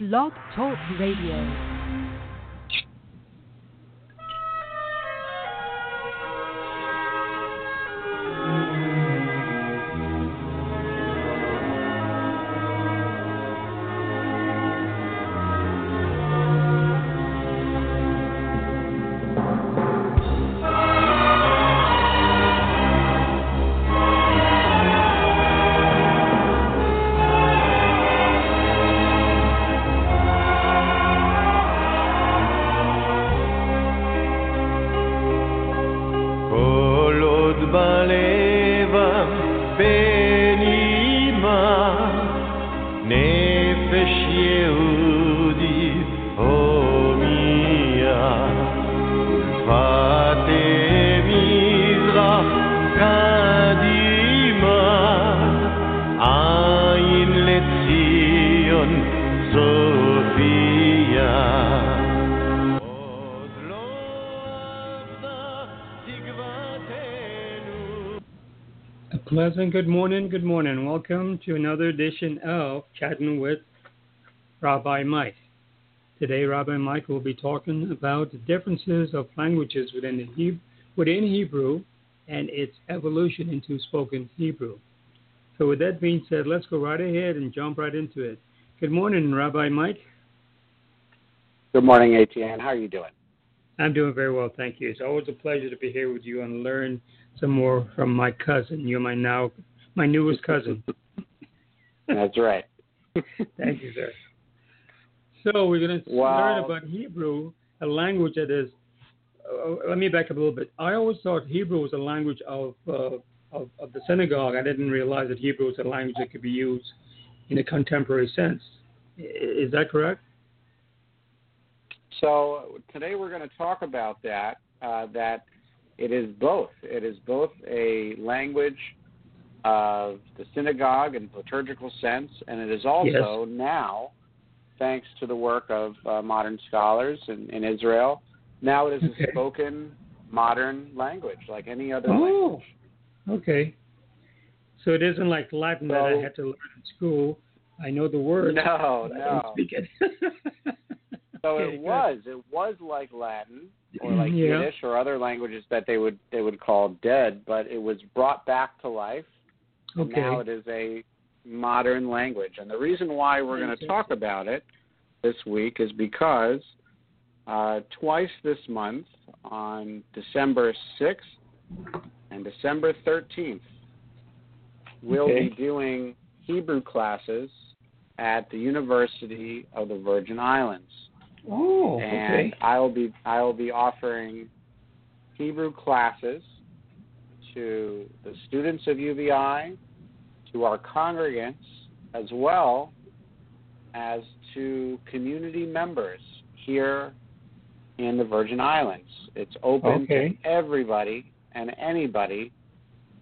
Blog Talk Radio. Good morning, good morning. Welcome to another edition of Chatting with Rabbi Mike. Today, Rabbi Mike will be talking about the differences of languages within, the Hebrew, within Hebrew and its evolution into spoken Hebrew. So, with that being said, let's go right ahead and jump right into it. Good morning, Rabbi Mike. Good morning, Etienne. How are you doing? I'm doing very well, thank you. It's always a pleasure to be here with you and learn some more from my cousin. You're my now my newest cousin. That's right. Thank you, sir. So we're going to wow. learn about Hebrew, a language that is. Uh, let me back up a little bit. I always thought Hebrew was a language of, uh, of of the synagogue. I didn't realize that Hebrew was a language that could be used in a contemporary sense. Is that correct? So today we're going to talk about that. Uh, that it is both. It is both a language of the synagogue in liturgical sense, and it is also yes. now, thanks to the work of uh, modern scholars in, in, Israel, now it is okay. a spoken modern language like any other oh, language. Okay. So it isn't like Latin so, that I had to learn in school. I know the words. No, no. I don't speak it. so it was. It was like Latin or like yeah. Yiddish or other languages that they would they would call dead, but it was brought back to life. Okay. Now it is a modern language, and the reason why we're going to talk about it this week is because uh, twice this month, on December sixth and December thirteenth, we'll okay. be doing Hebrew classes at the University of the Virgin Islands. Oh, and okay. I'll be I'll be offering Hebrew classes to the students of UVI, to our congregants, as well as to community members here in the Virgin Islands. It's open okay. to everybody and anybody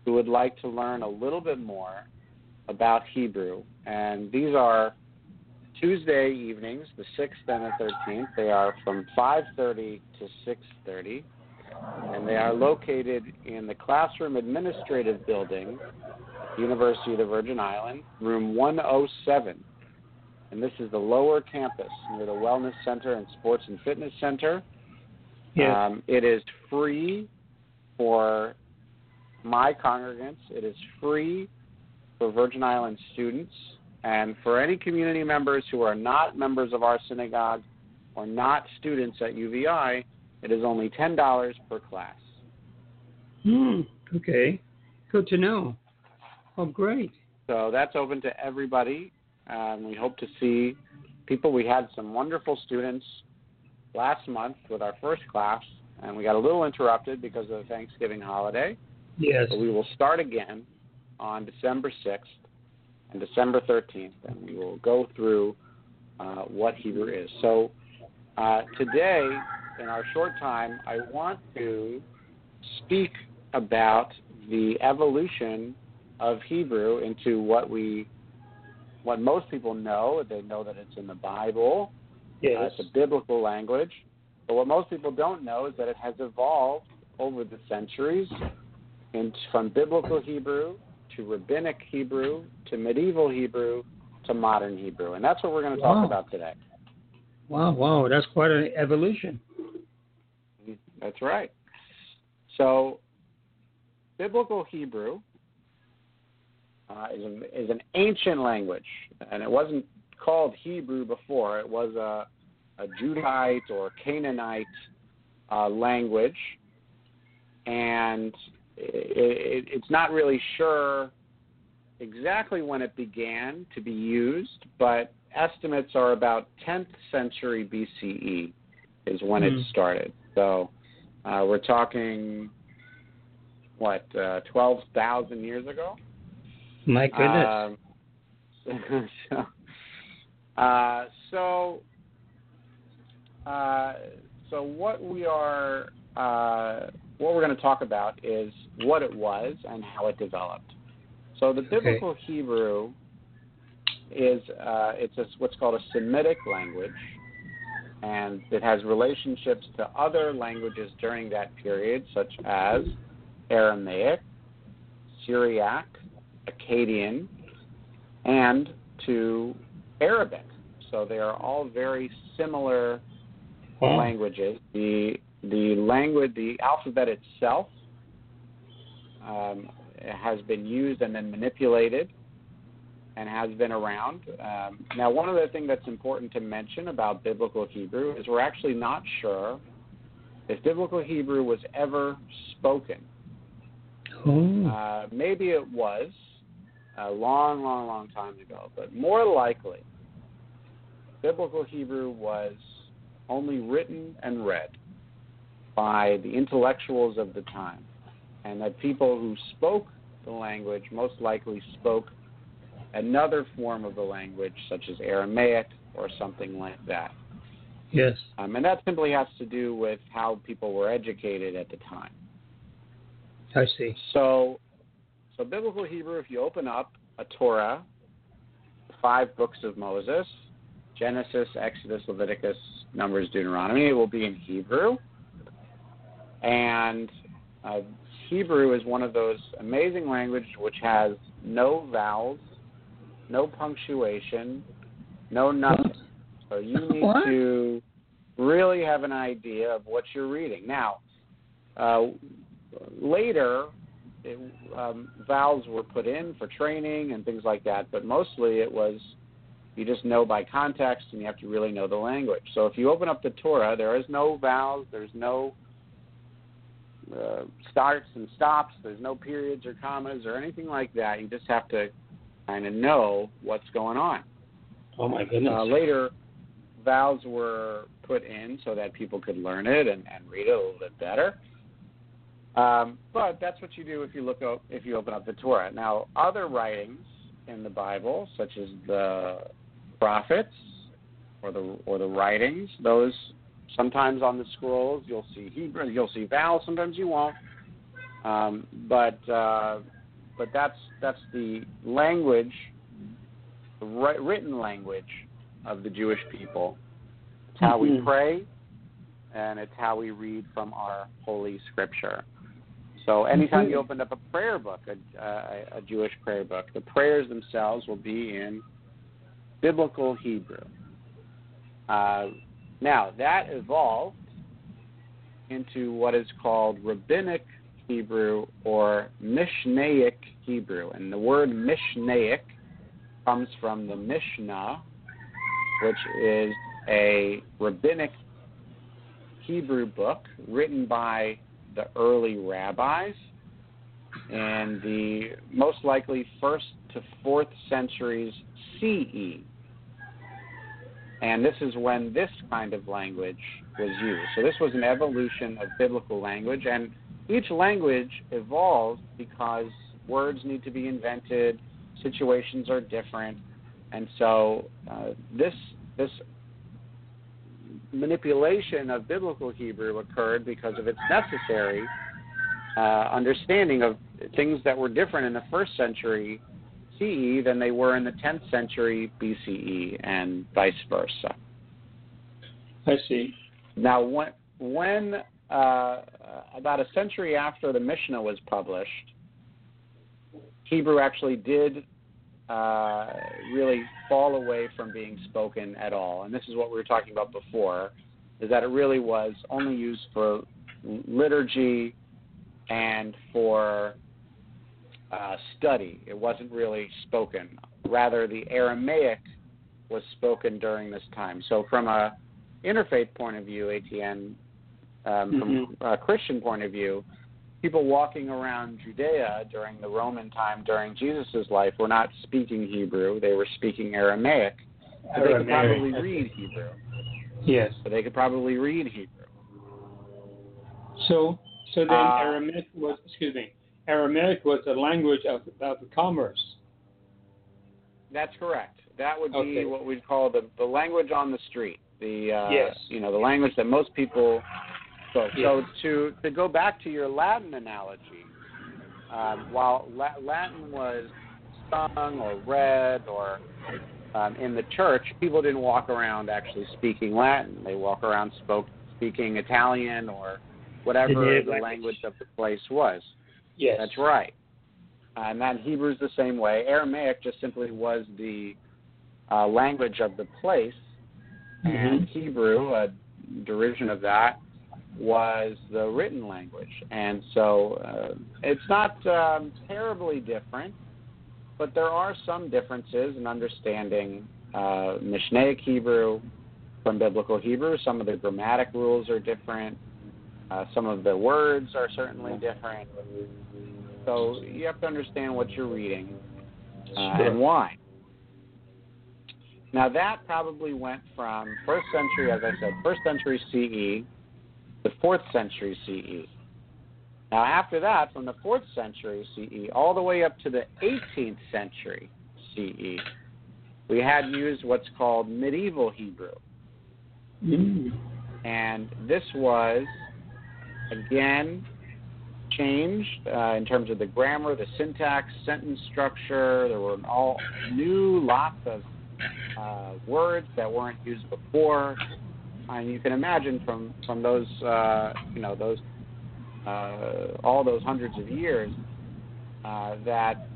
who would like to learn a little bit more about Hebrew. And these are Tuesday evenings, the 6th and the 13th. They are from 5:30 to 6:30, and they are located in the Classroom Administrative Building, University of the Virgin Islands, room 107. And this is the lower campus near the Wellness Center and Sports and Fitness Center. Yes. Um, it is free for my congregants. It is free for Virgin Islands students. And for any community members who are not members of our synagogue or not students at UVI, it is only $10 per class. Hmm, okay. Good to know. Oh, great. So that's open to everybody. Um, we hope to see people. We had some wonderful students last month with our first class, and we got a little interrupted because of the Thanksgiving holiday. Yes. But we will start again on December 6th and December 13th, and we will go through uh, what Hebrew is. So uh, today, in our short time, I want to speak about the evolution of Hebrew into what we, what most people know. They know that it's in the Bible. Yes. Uh, it's a biblical language. But what most people don't know is that it has evolved over the centuries in, from biblical Hebrew to rabbinic Hebrew to medieval Hebrew to modern Hebrew. And that's what we're going to talk Wow. about today. Wow, wow, that's quite an evolution. That's right. So, biblical Hebrew uh, is, a, is an ancient language, and it wasn't called Hebrew before. It was a, a Judite or Canaanite uh, language, and it, it, it's not really sure exactly when it began to be used, but estimates are about 10th century BCE is when Hmm. it started. So uh, we're talking what uh, 12,000 years ago. My goodness. Um, so, uh, so, uh, so what we are, uh, what we're going to talk about is what it was and how it developed. So the biblical Hebrew is uh, it's a, what's called a Semitic language, and it has relationships to other languages during that period, such as Aramaic, Syriac, Akkadian, and to Arabic. So they are all very similar wow. languages. The the language, the alphabet itself, um, has been used and then manipulated, and has been around. Um, now, one other thing that's important to mention about biblical Hebrew is we're actually not sure if biblical Hebrew was ever spoken. Oh, Uh, maybe it was a long, long, long time ago, but more likely, biblical Hebrew was only written and read by the intellectuals of the time, and that people who spoke the language most likely spoke another form of the language, such as Aramaic or something like that. yes. Um, and that simply has to do with how people were educated at the time. I see. So, so biblical Hebrew, if you open up a Torah, five books of Moses, Genesis, Exodus, Leviticus, Numbers, Deuteronomy, it will be in Hebrew. And uh, Hebrew is one of those amazing languages which has no vowels, no punctuation, no nothing. So you need What? to really have an idea of what you're reading. Now, uh, later, it, um, vowels were put in for training and things like that, but mostly it was you just know by context and you have to really know the language. So if you open up the Torah, there is no vowels, there's no uh, starts and stops, there's no periods or commas or anything like that. You just have to kind of know what's going on. Oh my goodness. Uh, later, vowels were put in so that people could learn it and, and read it a little bit better. Um, but that's what you do if you look up if you open up the Torah. Now, other writings in the Bible, such as the prophets or the or the writings, those sometimes on the scrolls you'll see Hebrew, you'll see vowels, sometimes you won't. Um, but uh, but that's that's the language, the written language of the Jewish people. It's how we Mhm. pray, and it's how we read from our holy scripture. So anytime you Mhm. open up a prayer book, a, a, a Jewish prayer book, the prayers themselves will be in biblical Hebrew. Uh, now that evolved into what is called rabbinic Hebrew or Mishnaic Hebrew, and the word Mishnaic comes from the Mishnah, which is a rabbinic Hebrew book written by the early rabbis in the most likely first to fourth centuries CE. And this is when this kind of language was used. So this was an evolution of biblical language, and each language evolved because words need to be invented, situations are different, and so uh, this this manipulation of biblical Hebrew occurred because of its necessary uh, understanding of things that were different in the first century Than they were in the 10th century BCE, and vice versa. I see. Now, when, when uh, about a century after the Mishnah was published, Hebrew actually did uh, really fall away from being spoken at all. And this is what we were talking about before, is that it really was only used for liturgy and for uh, study. It wasn't really spoken. Rather, the Aramaic was spoken during this time. So, from a interfaith point of view, Etienne, um, from Mm-hmm. a Christian point of view, people walking around Judea during the Roman time, during Jesus' life, were not speaking Hebrew. They were speaking Aramaic. But they could probably read Hebrew. Yes. But they could probably read Hebrew. So, so then Uh, Aramaic was, excuse me, Aramaic was the language of, of commerce. That's correct. That would be Okay. what we'd call the, the language on the street. The uh, Yes. you know the language that most people spoke. So to to go back to your Latin analogy, um, while La- Latin was sung or read or um, in the church, people didn't walk around actually speaking Latin. They walk around spoke speaking Italian or whatever the language. language of the place was. Yes. That's right. And then Hebrew's the same way. Aramaic just simply was the uh, language of the place, and Hebrew, a derision of that, was the written language. And so uh, it's not um, terribly different, but there are some differences in understanding uh, Mishnaic Hebrew from Biblical Hebrew. Some of the grammatic rules are different. Uh, some of the words are certainly different. So you have to understand what you're reading uh, Sure. and why. Now that probably went from first century, as I said, first century CE to fourth century CE. Now after that, from the fourth century CE all the way up to the 18th century CE, we had used what's called medieval Hebrew. Mm. And this was, again, changed uh, in terms of the grammar, the syntax, sentence structure. There were all new lots of uh, words that weren't used before. And you can imagine from from those uh, you know those uh, all those hundreds of years uh, that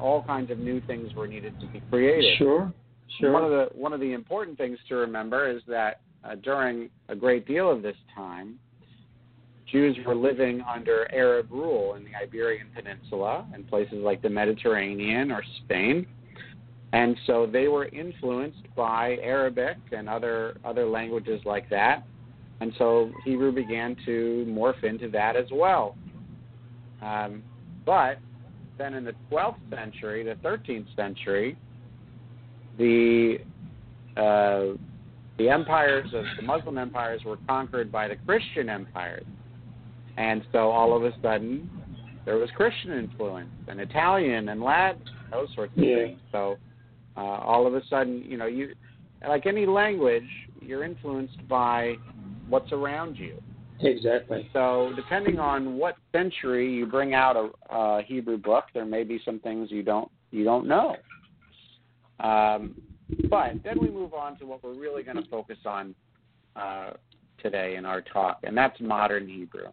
all kinds of new things were needed to be created. Sure. Sure. One of the one of the important things to remember is that uh, during a great deal of this time, Jews were living under Arab rule in the Iberian Peninsula and places like the Mediterranean or Spain, and so they were influenced by Arabic and other other languages like that, and so Hebrew began to morph into that as well. Um, but then in the 12th century, the 13th century, the uh, the empires of the Muslim empires were conquered by the Christian empires, and so all of a sudden there was Christian influence and Italian and Latin, those sorts of Yeah. things. So uh, all of a sudden, you know, you like any language, you're influenced by what's around you. Exactly. So, depending on what century you bring out a, a Hebrew book, there may be some things you don't you don't know. Um, but then we move on to what we're really going to focus on uh, today in our talk, and that's modern Hebrew.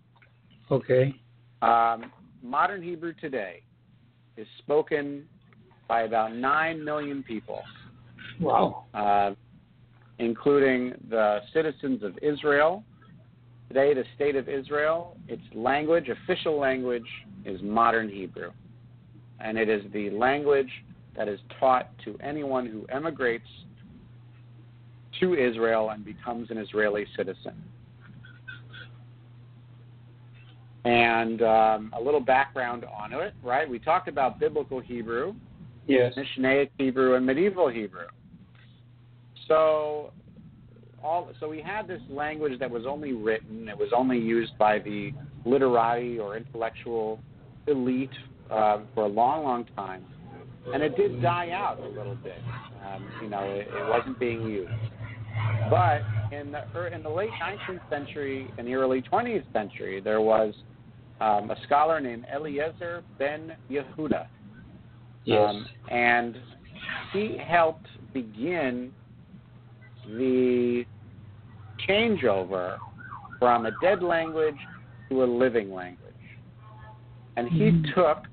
Okay. Um, modern Hebrew today is spoken by about nine million people, Wow. uh, including the citizens of Israel. Today, the state of Israel, its language, official language, is modern Hebrew. And it is the language that is taught to anyone who emigrates to Israel and becomes an Israeli citizen. And um, a little background on it, right? We talked about biblical Hebrew, Yes. Mishnaic Hebrew and medieval Hebrew. So all so we had this language that was only written, it was only used by the literati or intellectual elite uh, for a long, long time. and it did die out a little bit. Um, you know, it, it wasn't being used. But in the er, in the late 19th century and the early 20th century, there was um, a scholar named Eliezer ben Yehuda, Yes. um, and he helped begin the changeover from a dead language to a living language. And he Mhm. took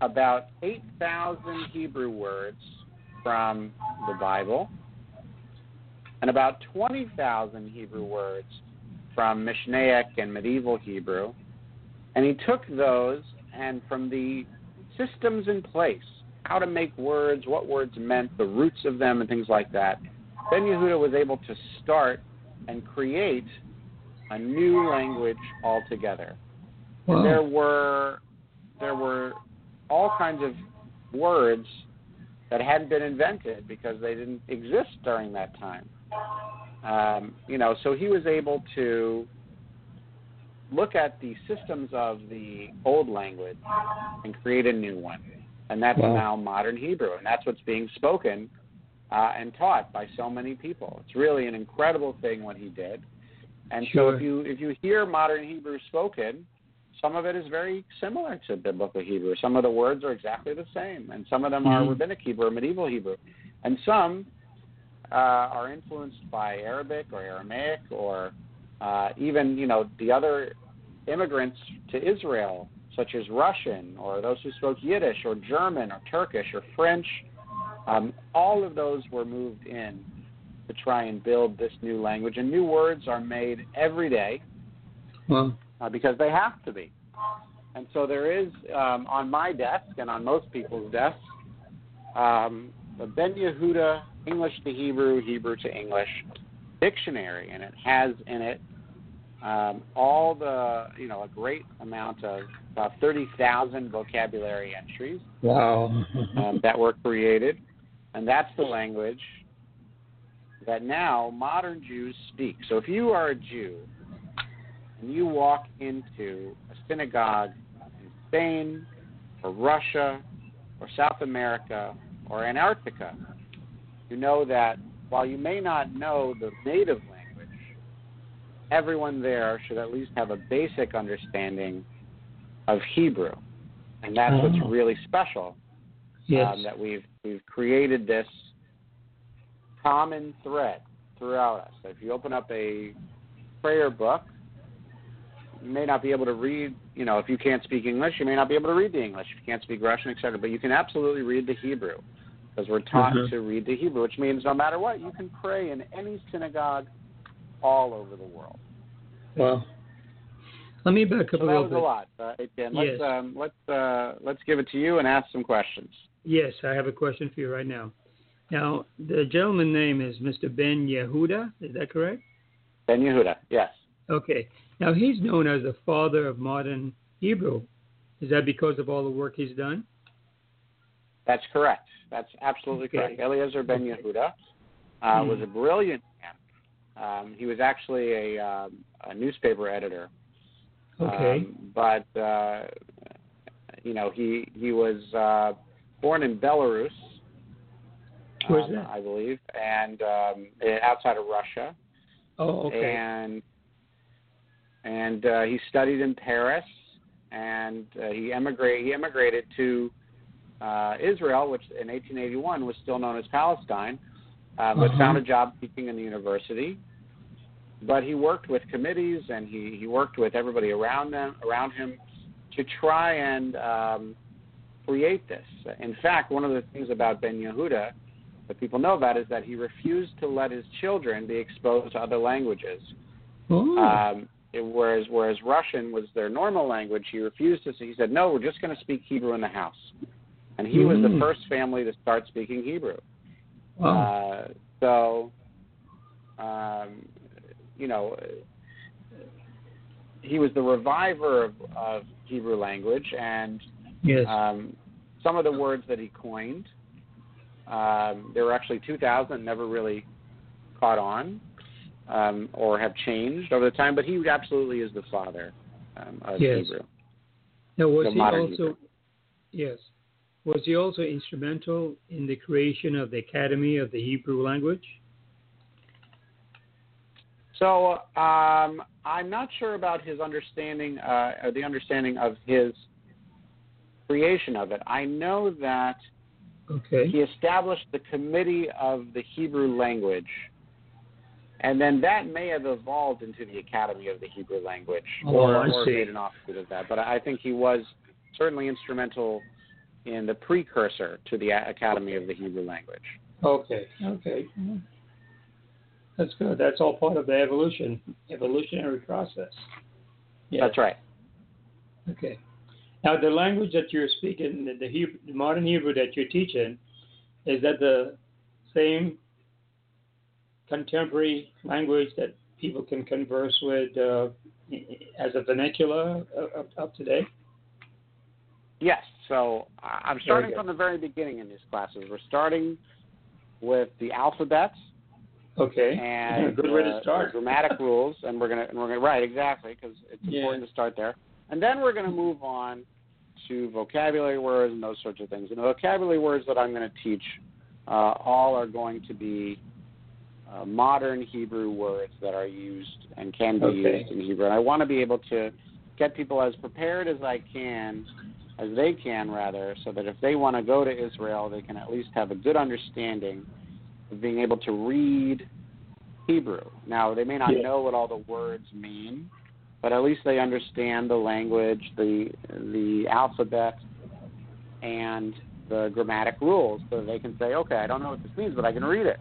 about 8,000 Hebrew words from the Bible and about 20,000 Hebrew words from Mishnaic and medieval Hebrew. And he took those and from the systems in place, how to make words, what words meant, the roots of them, and things like that, Ben Yehuda was able to start and create a new language altogether. Wow. There were there were all kinds of words that hadn't been invented because they didn't exist during that time. Um, you know, so he was able to look at the systems of the old language and create a new one, and that's Wow. now modern Hebrew, and that's what's being spoken uh, and taught by so many people. It's really an incredible thing what he did. And so if you if you hear modern Hebrew spoken, some of it is very similar to biblical Hebrew. Some of the words are exactly the same, and some of them are Mhm. rabbinic Hebrew or medieval Hebrew, and some uh, are influenced by Arabic or Aramaic or uh, even you know the other immigrants to Israel, such as Russian or those who spoke Yiddish or German or Turkish or French. Um, all of those were moved in to try and build this new language, and new words are made every day Wow. uh, because they have to be. And so there is um, on my desk and on most people's desks um, the Ben Yehuda English to Hebrew, Hebrew to English dictionary, and it has in it um, all the you know a great amount of about thirty thousand vocabulary entries Wow. um, that were created, and that's the language that now modern Jews speak. So if you are a Jew and you walk into a synagogue in Spain or Russia or South America or Antarctica, you know that while you may not know the native language, everyone there should at least have a basic understanding of Hebrew. And that's Oh. what's really special yes. um, that we've we've created this common thread throughout us. If you open up a prayer book, you may not be able to read. You know, if you can't speak English, you may not be able to read the English. If you can't speak Russian, etc. But you can absolutely read the Hebrew because we're taught Mhm. to read the Hebrew, which means no matter what, you can pray in any synagogue all over the world. Well, Let me back up So a that little was bit. a lot. Uh, let's Yes. um, let's uh, let's give it to you and ask some questions. Yes, I have a question for you right now. Now, the gentleman name is Mr. Ben Yehuda. Is that correct? Ben Yehuda, yes. Okay. Now, he's known as the father of modern Hebrew. Is that because of all the work he's done? That's correct. That's absolutely Okay. correct. Eliezer ben Okay. Yehuda uh, Hmm. was a brilliant. Um, he was actually a, um, a newspaper editor. Okay. Um, but uh, you know, he he was uh, born in Belarus. Where's um, that? I believe, and um, eh, outside of Russia. oh, okay. And and uh, he studied in Paris, and uh, he emigrated. He emigrated to uh, Israel, which in 1881 was still known as Palestine, uh, but Uh-huh. found a job teaching in the university. But he worked with committees, and he, he worked with everybody around them around him to try and um, create this. In fact, one of the things about Ben Yehuda that people know about is that he refused to let his children be exposed to other languages. Um, it, whereas whereas Russian was their normal language, he refused to. He said, "No, we're just going to speak Hebrew in the house." And he was the Mm. first family to start speaking Hebrew. Wow. Uh, so, um, you know, he was the reviver of, of Hebrew language, and yes. um, some of the words that he coined, um, there were actually 2,000 never really caught on um, or have changed over the time, but he absolutely is the father um, of Yes. Hebrew. now, was he also? Hebrew. Yes. Was he also instrumental in the creation of the Academy of the Hebrew Language? So um, I'm not sure about his understanding, uh, or the understanding of his creation of it. I know that Okay. he established the Committee of the Hebrew Language, and then that may have evolved into the Academy of the Hebrew Language, Oh, or, or made an offshoot of that. But I think he was certainly instrumental in the precursor to the Academy of the Hebrew Language. Okay. Okay. That's good. That's all part of the evolution, evolutionary process. Yeah. That's right. Okay. Now, the language that you're speaking, the, the, Hebrew, the modern Hebrew that you're teaching, is that the same contemporary language that people can converse with uh, as a vernacular uh, up, up to date? Yes. So I'm starting from the very beginning in these classes. We're starting with the alphabets. Okay. and good way to start. grammatic rules, and we're gonna and we're gonna right exactly because it's Yeah. important to start there, and then we're gonna move on to vocabulary words and those sorts of things. And the vocabulary words that I'm going to teach uh, all are going to be uh, modern Hebrew words that are used and can be Okay. used in Hebrew. And I want to be able to get people as prepared as I can, as they can rather, so that if they want to go to Israel, they can at least have a good understanding of being able to read Hebrew. Now, they may not Yeah. know what all the words mean, but at least they understand the language, the the alphabet, and the grammatic rules, so they can say, okay, I don't know what this means, but I can read it,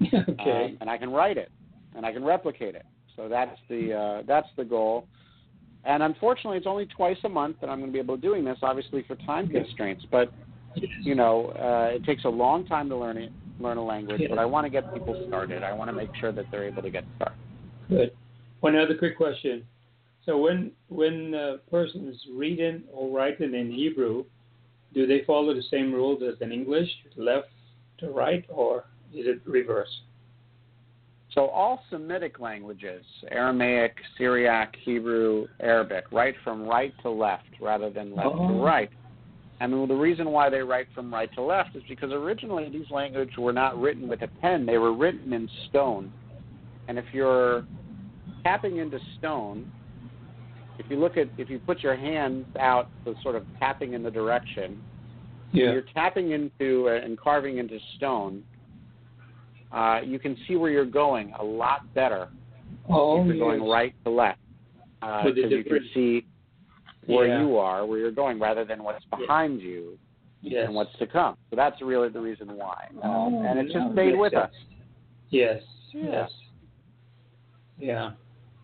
okay. um, and I can write it, and I can replicate it. So that's the uh, that's the goal. And unfortunately, it's only twice a month that I'm going to be able to doing this, obviously for time constraints. But you know, uh, it takes a long time to learn it, learn a language. But I want to get people started. I want to make sure that they're able to get started. Good. One other quick question. So when when a person is reading or writing in Hebrew, do they follow the same rules as in English, left to right, or is it reverse? So all Semitic languages, Aramaic, Syriac, Hebrew, Arabic, write from right to left rather than left Oh. to right. And the reason why they write from right to left is because originally these languages were not written with a pen; they were written in stone. And if you're tapping into stone, if you look at if you put your hands out, so sort of tapping in the direction, when you're tapping into and carving into stone, uh, you can see where you're going a lot better Oh, if you're going yes. right to left. Uh, because you can see where Yeah. you are, where you're going, rather than what's Yeah. behind you Yes. and what's to come. So that's really the reason why. Um, Oh, and it yeah, just stayed with sense. us. Yes. Yeah. Yes. Yeah.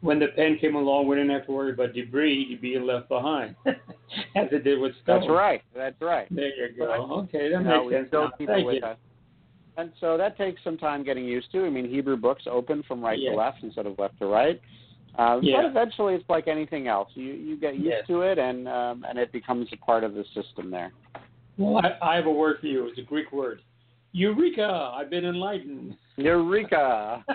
When the pen came along, we didn't have to worry about debris being left behind, as it did with stone. That's right. That's right. There you But, go. Okay, that makes sense. still keep it with you. us. And so that takes some time getting used to. I mean, Hebrew books open from right Yes. to left instead of left to right. Um, Yeah. But eventually, it's like anything else. You you get used Yes. to it, and um, and it becomes a part of the system there. Well, I, I have a word for you. It's a Greek word. Eureka! I've been enlightened. Eureka!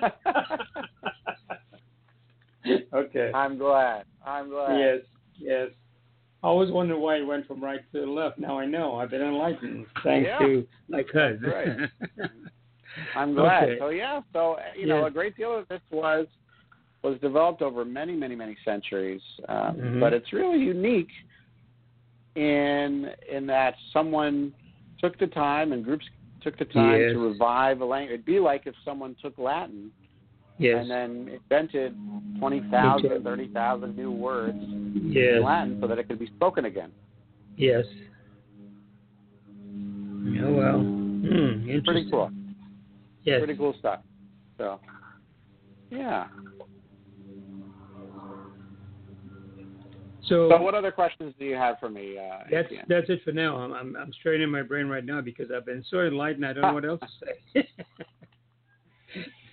okay. I'm glad. I'm glad. Yes, yes. I always wondered why it went from right to left. Now I know. I've been enlightened thanks Yeah. to my cousin. Right. I'm glad. Okay. So yeah, so you know, a great deal of this was was developed over many, many, many centuries, um, Mhm. but it's really unique in in that someone took the time and groups took the time Yes. to revive a language. It'd be like if someone took Latin yes. and then invented 20,000, 30,000 new words yes. in Latin so that it could be spoken again. Yes. Oh well. Interesting. Pretty cool. Yes. Pretty cool stuff. So, yeah. So, So, what other questions do you have for me? Uh, that's that's it for now. I'm I'm, I'm straightening my brain right now because I've been so enlightened. I don't know what else to say.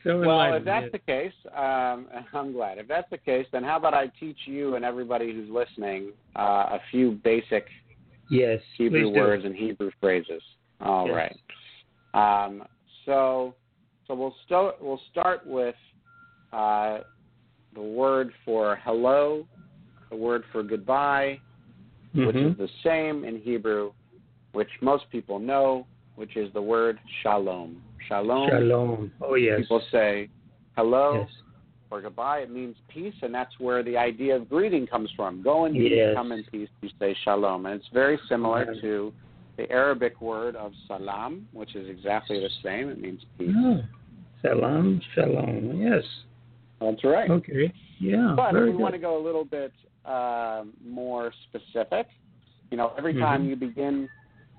so well, if that's yes. the case, um, I'm glad. If that's the case, then how about I teach you and everybody who's listening uh, a few basic yes, Hebrew words and Hebrew phrases. All Yes. right. Um, so, so we'll start. We'll start with uh, the word for hello, the word for goodbye, which Mhm. is the same in Hebrew which most people know, which is the word shalom. Shalom. Shalom. Oh yes. People say hello Yes. or goodbye. It means peace, and that's where the idea of greeting comes from. Go in peace, Yes. come in peace. You say shalom, and it's very similar Right. to the Arabic word of salam, which is exactly the same. It means peace. Oh. Salam. Shalom. Yes. That's right. Okay. Yeah. But if we good. want to go a little bit um more specific, you know, every Mhm. time you begin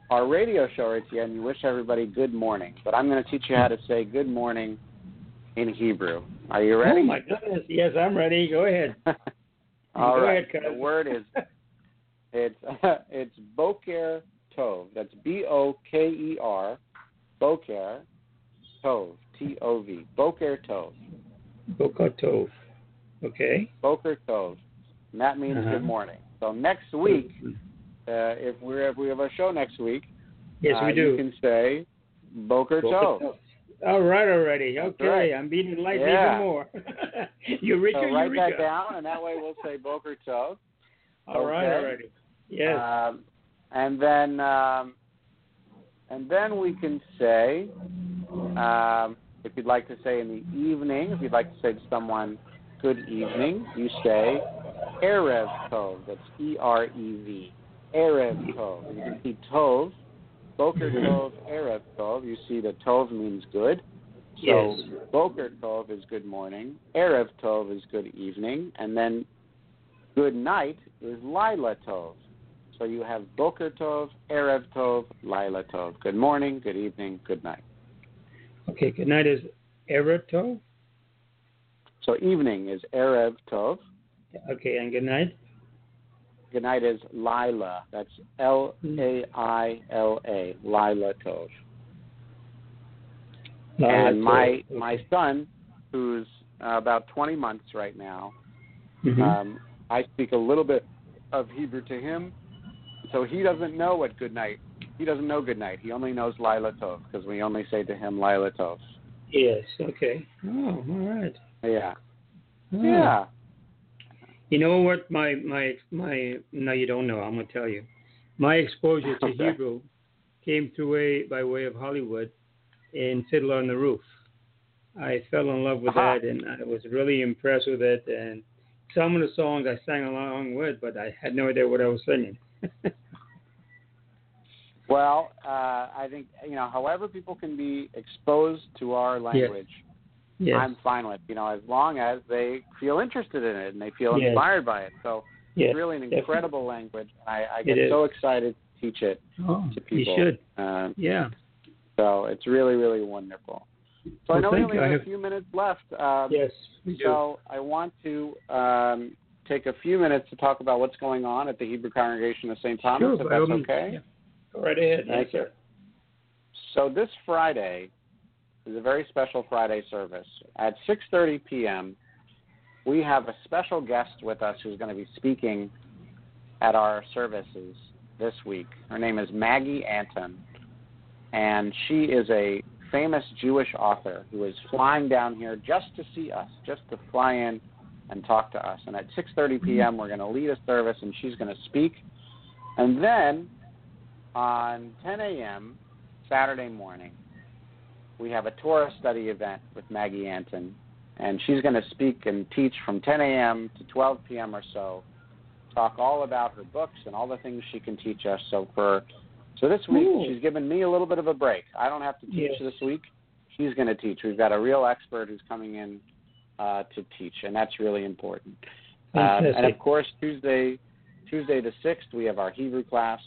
our radio show, Etienne, you wish everybody good morning. But I'm going to teach you how to say good morning in Hebrew. Are you ready? Oh my goodness. Yes, I'm ready. Go ahead. All Go right. ahead, the word is it's it's Boker Tov. That's B O K E R, Boker Tov, T O V, Boker Tov, Boker Tov. Okay. Boker Tov. And that means Uh-huh. good morning. So next week, uh, if we if we have a show next week, Yes, uh, we do. You can say Boker Tov. All right already. Okay. right. I'm beating life Yeah. even more. Eureka, So write Eureka. that down, and that way we'll say Boker Tov. All right Okay. already. Yes. Um, and then um, and then we can say, um, if you'd like to say in the evening, if you'd like to say to someone, "Good evening," you say Erev Tov. That's E R E V. Erev Tov. You can see Tov, Boker Mhm. Tov, Erev Tov. You see that Tov means good. So Yes. Boker Tov is good morning, Erev Tov is good evening, and then good night is Laila Tov. So you have Boker Tov, Erev Tov, Laila Tov. Good morning, good evening, good night. Okay. Good night is Erev Tov. So evening is Erev Tov. Okay, and good night. Good night is Laila. That's L A I L A. Laila Tov. and my my son, who's uh, about 20 months right now, Mhm. um, I speak a little bit of Hebrew to him, so he doesn't know what good night. He doesn't know good night. He only knows Laila Tov because we only say to him Laila Tov. yes. Okay. Oh, all right. Yeah, Oh. yeah. You know what? My my my. No, you don't know. I'm gonna tell you. My exposure to Okay. Hebrew came through a by way of Hollywood in Fiddler on the Roof. I fell in love with Aha. that, and I was really impressed with it. And some of the songs I sang along with, but I had no idea what I was singing. Well, uh, I think you know, however people can be exposed to our language, yes. I'm fine with. You know, as long as they feel interested in it and they feel Yes. inspired by it. So yes. it's really an definitely. incredible language. I, I get so excited to teach it Oh, to you people. should. Um, Yeah. so it's really, really wonderful. So I know we only you. Have a have- few minutes left. Um, Yes, we do. So I want to um, take a few minutes to talk about what's going on at the Hebrew Congregation of St. Thomas, sure, if that's okay. Yeah. Go right ahead. Thank yes, sir. So this Friday is a very special Friday service. At 6:30 p.m., we have a special guest with us who's going to be speaking at our services this week. Her name is Maggie Anton, and she is a famous Jewish author who is flying down here just to see us, just to fly in and talk to us. And at 6:30 p.m., we're going to lead a service, and she's going to speak. And then on 10 a.m. Saturday morning, we have a Torah study event with Maggie Anton, and she's going to speak and teach from 10 a.m. to 12 p.m. or so. Talk all about her books and all the things she can teach us. So for so this week, Cool. she's given me a little bit of a break. I don't have to teach Yes. this week. She's going to teach. We've got a real expert who's coming in uh, to teach, and that's really important. Um, and of course, Tuesday, Tuesday the sixth, we have our Hebrew class,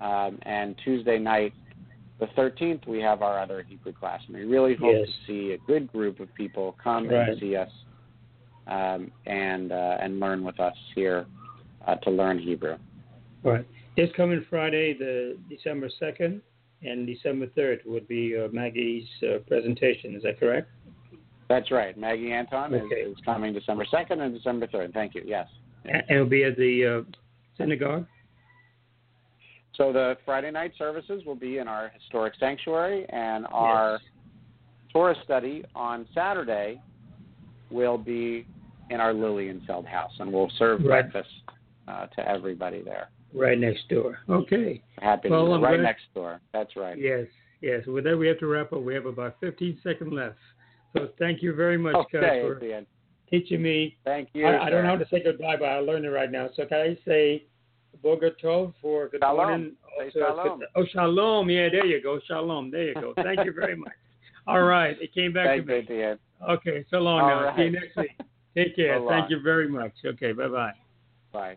um, and Tuesday night, the thirteenth, we have our other Hebrew class. And we really hope Yes. to see a good group of people come Right. and see us um, and uh, and learn with us here uh, to learn Hebrew. Right. This coming Friday, the December 2nd and December 3rd would be uh, Maggie's uh, presentation. Is that correct? That's right. Maggie Anton is, Okay. is coming December second and December third. Thank you. Yes. And it'll be at the uh, synagogue? So the Friday night services will be in our historic sanctuary, and our Yes. Torah study on Saturday will be in our Lilienfeld house, and we'll serve Right. breakfast uh, to everybody there. Right next door. Okay. Happy Well, New Year. I'm Right next door. That's right. Yes, yes. With that, we have to wrap up. We have about 15 seconds left. So thank you very much, Okay, guys, for teaching me. Thank you. I, I don't know how to say goodbye, but I learned it right now. So can I say Boker Tov for good Shalom. morning? Also, uh, shalom. Oh, shalom. Yeah, there you go. Shalom. There you go. Thank you very much. All right. It came back Thank to me. end. Okay. So long All now. See you next week. Take care. So Thank you very much. Okay. Bye-bye. Bye.